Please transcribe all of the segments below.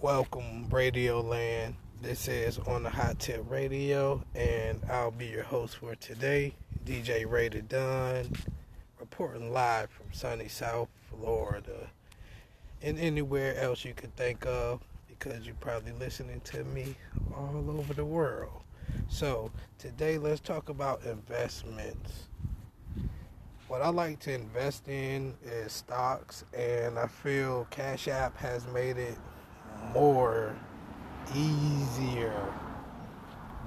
Welcome, Radio Land. This is on the Hot Tip Radio, and I'll be your host for today, DJ the Dunn, reporting live from sunny South Florida and anywhere else you could think of because you're probably listening to me all over the world. So, today let's talk about investments what I like to invest in is stocks, and I feel Cash App has made it more easier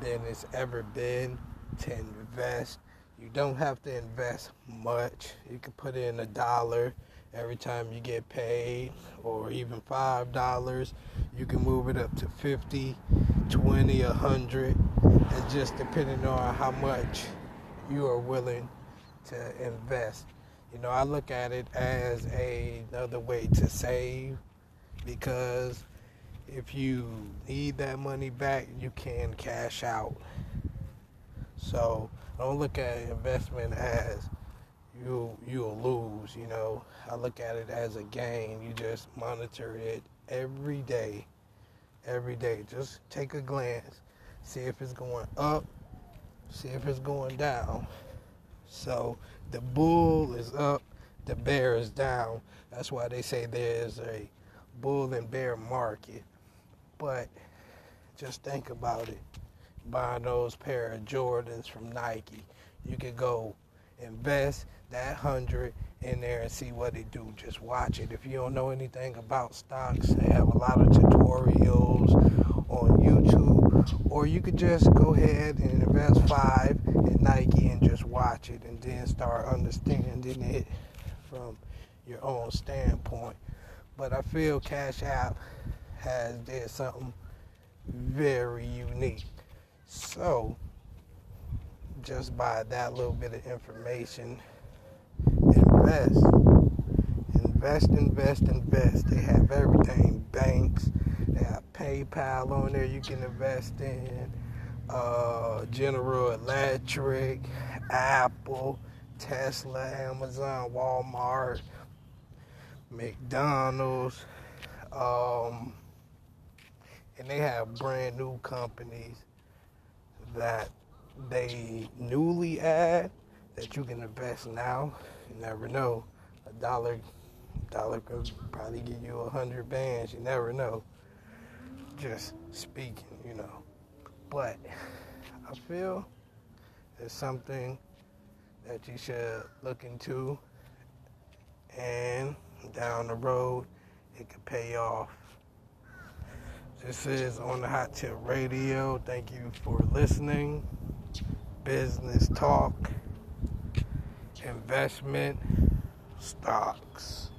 than it's ever been to invest. You don't have to invest much. You can put in a dollar every time you get paid, or even five dollars. You can move it up to 50, 20, 100, and just depending on how much you are willing to invest. You know, I look at it as a, another way to save because if you need that money back, you can cash out. So don't look at investment as you you'll lose. You know, I look at it as a gain. You just monitor it every day, every day. Just take a glance, see if it's going up, see if it's going down. So the bull is up, the bear is down. That's why they say there's a bull and bear market. But just think about it. Buying those pair of Jordans from Nike, you could go invest that hundred in there and see what they do. Just watch it. If you don't know anything about stocks, they have a lot of tutorials on YouTube, or you could just go ahead and invest five in Nike and just watch it and then start understanding it from your own standpoint. But I feel Cash App has did something very unique. So just by that little bit of information, invest. Invest, invest, invest. They have everything. Banks, they have PayPal on there you can invest in. Uh, General Electric, Apple, Tesla, Amazon, Walmart, McDonald's, um, and they have brand new companies that they newly add that you can invest now. You never know. A dollar, dollar could probably give you a hundred bands. You never know. Just speaking, you know. But I feel it's something that you should look into, and down the road, it could pay off. This is on the Hot Tip Radio. Thank you for listening. Business talk, investment, stocks.